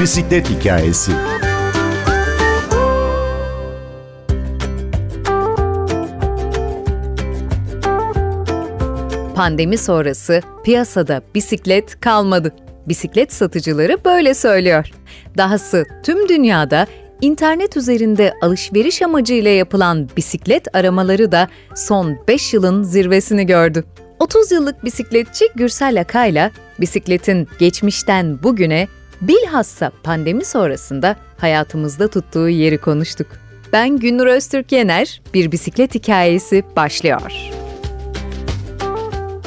Bisiklet hikayesi. Pandemi sonrası piyasada bisiklet kalmadı. Bisiklet satıcıları böyle söylüyor. Dahası tüm dünyada internet üzerinde alışveriş amacıyla yapılan bisiklet aramaları da son 5 yılın zirvesini gördü. 30 yıllık bisikletçi Gürsel Akay'la bisikletin geçmişten bugüne bilhassa pandemi sonrasında hayatımızda tuttuğu yeri konuştuk. Ben Günnur Öztürk Yener, bir bisiklet hikayesi başlıyor.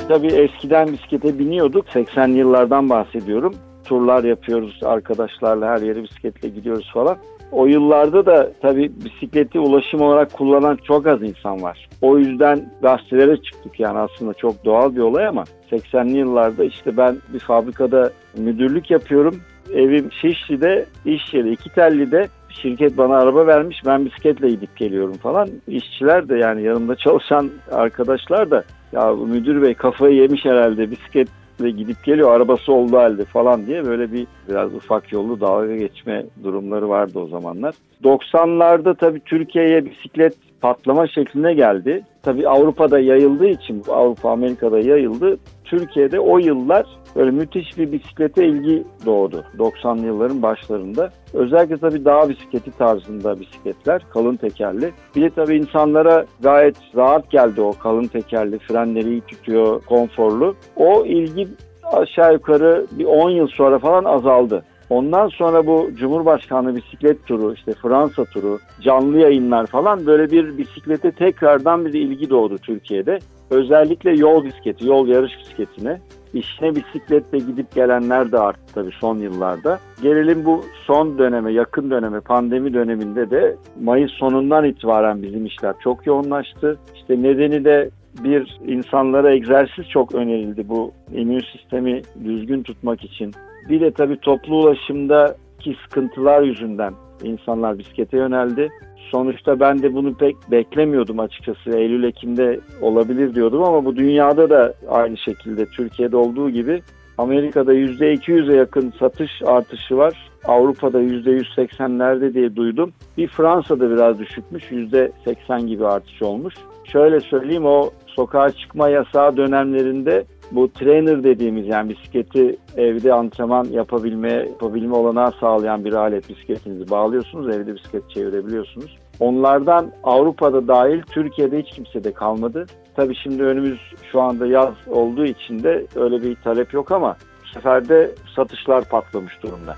Tabii eskiden bisiklete biniyorduk. 80'li yıllardan bahsediyorum. Turlar yapıyoruz arkadaşlarla her yere bisikletle gidiyoruz falan. O yıllarda da tabii bisikleti ulaşım olarak kullanan çok az insan var. O yüzden gazetelere çıktık yani aslında çok doğal bir olay ama 80'li yıllarda işte ben bir fabrikada müdürlük yapıyorum. Evim Şişli'de, iş yeri iki telli'de şirket bana araba vermiş ben bisikletle gidip geliyorum falan. İşçiler de yani yanımda çalışan arkadaşlar da ya müdür bey kafayı yemiş herhalde bisiklet ve gidip geliyor arabası oldu halde falan diye böyle bir biraz ufak yollu dalga geçme durumları vardı o zamanlar. 90'larda tabii Türkiye'ye bisiklet patlama şekline geldi. Tabii Avrupa'da yayıldığı için Avrupa Amerika'da yayıldı. Türkiye'de o yıllar böyle müthiş bir bisiklete ilgi doğdu 90'lı yılların başlarında. Özellikle tabii dağ bisikleti tarzında bisikletler, kalın tekerli. Bir de tabii insanlara gayet rahat geldi o kalın tekerli, frenleri iyi tutuyor, konforlu. O ilgi aşağı yukarı bir 10 yıl sonra falan azaldı. Ondan sonra bu Cumhurbaşkanlığı bisiklet turu, işte Fransa turu, canlı yayınlar falan böyle bir bisiklete tekrardan bir ilgi doğdu Türkiye'de. Özellikle yol bisikleti, yol yarış bisikletine. İşine bisikletle gidip gelenler de arttı tabii son yıllarda. Gelelim bu son döneme, yakın döneme, pandemi döneminde de Mayıs sonundan itibaren bizim işler çok yoğunlaştı. İşte nedeni de bir insanlara egzersiz çok önerildi bu immün sistemi düzgün tutmak için. Bir de tabii toplu ulaşımdaki sıkıntılar yüzünden insanlar bisiklete yöneldi. Sonuçta ben de bunu pek beklemiyordum açıkçası. Eylül-Ekim'de olabilir diyordum ama bu dünyada da aynı şekilde Türkiye'de olduğu gibi Amerika'da %200'e yakın satış artışı var. Avrupa'da %180'lerde diye duydum. Bir Fransa'da biraz düşükmüş. %80 gibi artış olmuş. Şöyle söyleyeyim o sokağa çıkma yasağı dönemlerinde bu trainer dediğimiz yani bisikleti evde antrenman yapabilme, yapabilme olanağı sağlayan bir alet bisikletinizi bağlıyorsunuz. Evde bisiklet çevirebiliyorsunuz. Onlardan Avrupa'da dahil Türkiye'de hiç kimse de kalmadı. Tabii şimdi önümüz şu anda yaz olduğu için de öyle bir talep yok ama bu sefer de satışlar patlamış durumda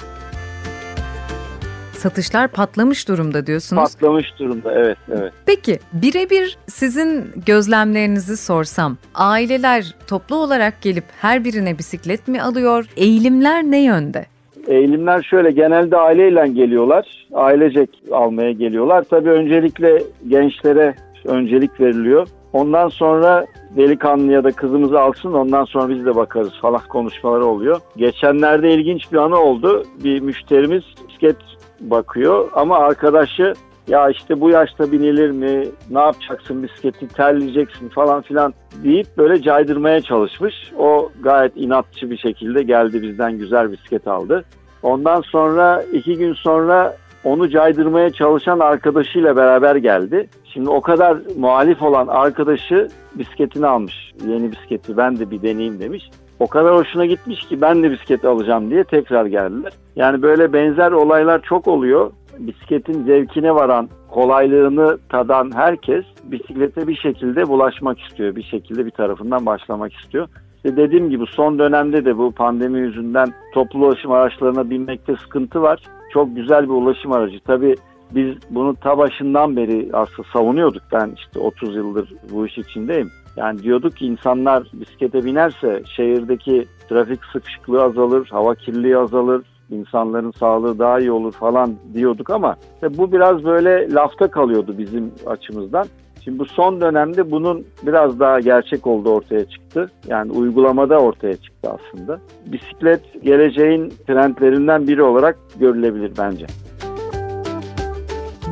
satışlar patlamış durumda diyorsunuz. Patlamış durumda evet evet. Peki birebir sizin gözlemlerinizi sorsam aileler toplu olarak gelip her birine bisiklet mi alıyor? Eğilimler ne yönde? Eğilimler şöyle genelde aileyle geliyorlar. Ailecek almaya geliyorlar. Tabii öncelikle gençlere öncelik veriliyor. Ondan sonra delikanlı ya da kızımızı alsın ondan sonra biz de bakarız falan konuşmaları oluyor. Geçenlerde ilginç bir anı oldu. Bir müşterimiz bisiklet bakıyor ama arkadaşı ya işte bu yaşta binilir mi, ne yapacaksın bisikleti, terleyeceksin falan filan deyip böyle caydırmaya çalışmış. O gayet inatçı bir şekilde geldi bizden güzel bisiklet aldı. Ondan sonra iki gün sonra onu caydırmaya çalışan arkadaşıyla beraber geldi. Şimdi o kadar muhalif olan arkadaşı bisikletini almış. Yeni bisikleti ben de bir deneyeyim demiş. O kadar hoşuna gitmiş ki ben de bisiklet alacağım diye tekrar geldiler. Yani böyle benzer olaylar çok oluyor. Bisikletin zevkine varan, kolaylığını tadan herkes bisiklete bir şekilde bulaşmak istiyor. Bir şekilde bir tarafından başlamak istiyor. İşte dediğim gibi son dönemde de bu pandemi yüzünden toplu ulaşım araçlarına binmekte sıkıntı var. Çok güzel bir ulaşım aracı. Tabii biz bunu ta başından beri aslında savunuyorduk. Ben işte 30 yıldır bu iş içindeyim. Yani diyorduk ki insanlar bisiklete binerse şehirdeki trafik sıkışıklığı azalır, hava kirliliği azalır, insanların sağlığı daha iyi olur falan diyorduk ama bu biraz böyle lafta kalıyordu bizim açımızdan. Şimdi bu son dönemde bunun biraz daha gerçek olduğu ortaya çıktı. Yani uygulamada ortaya çıktı aslında. Bisiklet geleceğin trendlerinden biri olarak görülebilir bence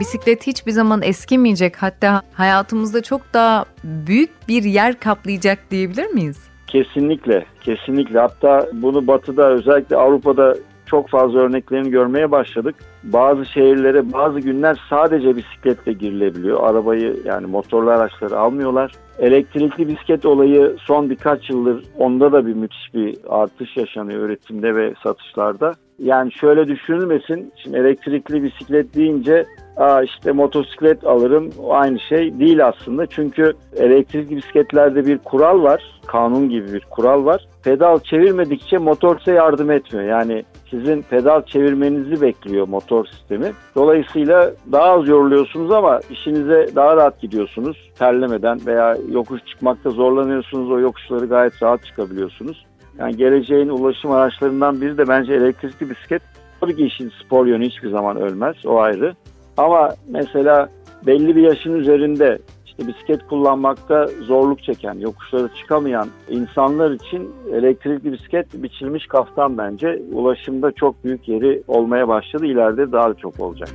bisiklet hiçbir zaman eskimeyecek hatta hayatımızda çok daha büyük bir yer kaplayacak diyebilir miyiz? Kesinlikle, kesinlikle. Hatta bunu batıda özellikle Avrupa'da çok fazla örneklerini görmeye başladık. Bazı şehirlere bazı günler sadece bisikletle girilebiliyor. Arabayı yani motorlu araçları almıyorlar. Elektrikli bisiklet olayı son birkaç yıldır onda da bir müthiş bir artış yaşanıyor üretimde ve satışlarda. Yani şöyle düşünülmesin. Şimdi elektrikli bisiklet deyince Aa işte motosiklet alırım o aynı şey değil aslında. Çünkü elektrikli bisikletlerde bir kural var. Kanun gibi bir kural var. Pedal çevirmedikçe motor size yardım etmiyor. Yani sizin pedal çevirmenizi bekliyor motor sistemi. Dolayısıyla daha az yoruluyorsunuz ama işinize daha rahat gidiyorsunuz. Terlemeden veya yokuş çıkmakta zorlanıyorsunuz. O yokuşları gayet rahat çıkabiliyorsunuz. Yani geleceğin ulaşım araçlarından biri de bence elektrikli bisiklet. Tabii ki işin spor yönü hiçbir zaman ölmez. O ayrı. Ama mesela belli bir yaşın üzerinde işte bisiklet kullanmakta zorluk çeken, yokuşları çıkamayan insanlar için elektrikli bisiklet biçilmiş kaftan bence. Ulaşımda çok büyük yeri olmaya başladı. İleride daha da çok olacak.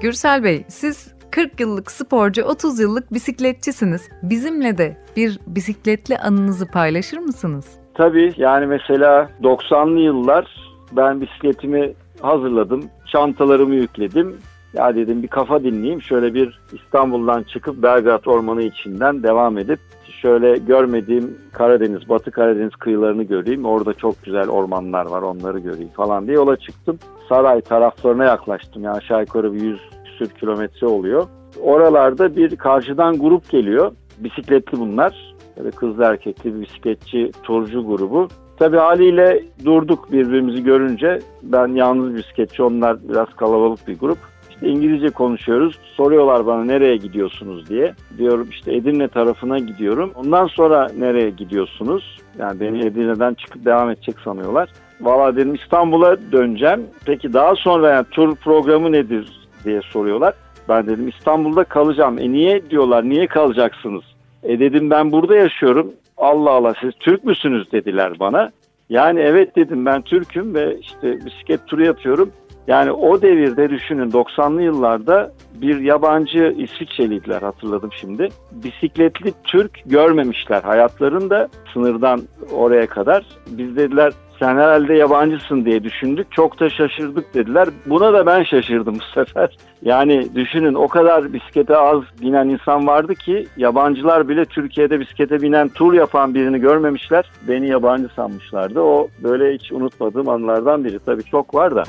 Gürsel Bey, siz 40 yıllık sporcu, 30 yıllık bisikletçisiniz. Bizimle de bir bisikletli anınızı paylaşır mısınız? Tabii yani mesela 90'lı yıllar ben bisikletimi hazırladım. Çantalarımı yükledim. Ya dedim bir kafa dinleyeyim. Şöyle bir İstanbul'dan çıkıp Belgrad Ormanı içinden devam edip şöyle görmediğim Karadeniz, Batı Karadeniz kıyılarını göreyim. Orada çok güzel ormanlar var onları göreyim falan diye yola çıktım. Saray taraflarına yaklaştım. Yani aşağı yukarı bir 100 küsür kilometre oluyor. Oralarda bir karşıdan grup geliyor. Bisikletli bunlar. Böyle kızlı erkekli bir bisikletçi turcu grubu. Tabii haliyle durduk birbirimizi görünce. Ben yalnız bisikletçi, onlar biraz kalabalık bir grup. İşte İngilizce konuşuyoruz. Soruyorlar bana nereye gidiyorsunuz diye. Diyorum işte Edirne tarafına gidiyorum. Ondan sonra nereye gidiyorsunuz? Yani beni Edirne'den çıkıp devam edecek sanıyorlar. Valla dedim İstanbul'a döneceğim. Peki daha sonra yani tur programı nedir diye soruyorlar. Ben dedim İstanbul'da kalacağım. E niye diyorlar niye kalacaksınız? E dedim ben burada yaşıyorum. Allah Allah siz Türk müsünüz dediler bana. Yani evet dedim ben Türk'üm ve işte bisiklet turu yapıyorum. Yani o devirde düşünün 90'lı yıllarda bir yabancı İsviçreliydiler hatırladım şimdi. Bisikletli Türk görmemişler hayatlarında sınırdan oraya kadar. Biz dediler sen herhalde yabancısın diye düşündük. Çok da şaşırdık dediler. Buna da ben şaşırdım bu sefer. Yani düşünün o kadar bisiklete az binen insan vardı ki yabancılar bile Türkiye'de bisiklete binen tur yapan birini görmemişler. Beni yabancı sanmışlardı. O böyle hiç unutmadığım anılardan biri. Tabii çok var da.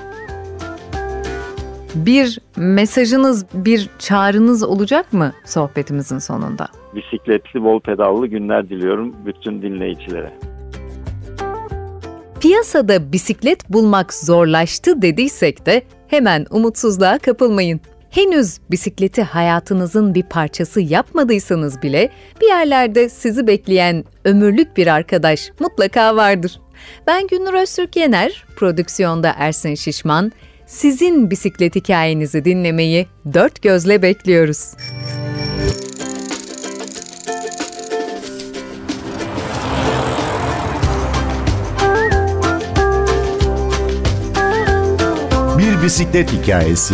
Bir mesajınız, bir çağrınız olacak mı sohbetimizin sonunda? Bisikletli, bol pedallı günler diliyorum bütün dinleyicilere. Piyasada bisiklet bulmak zorlaştı dediysek de hemen umutsuzluğa kapılmayın. Henüz bisikleti hayatınızın bir parçası yapmadıysanız bile bir yerlerde sizi bekleyen ömürlük bir arkadaş mutlaka vardır. Ben Günnur Öztürk Yener, prodüksiyonda Ersin Şişman, sizin bisiklet hikayenizi dinlemeyi dört gözle bekliyoruz. Bisiklet hikayesi.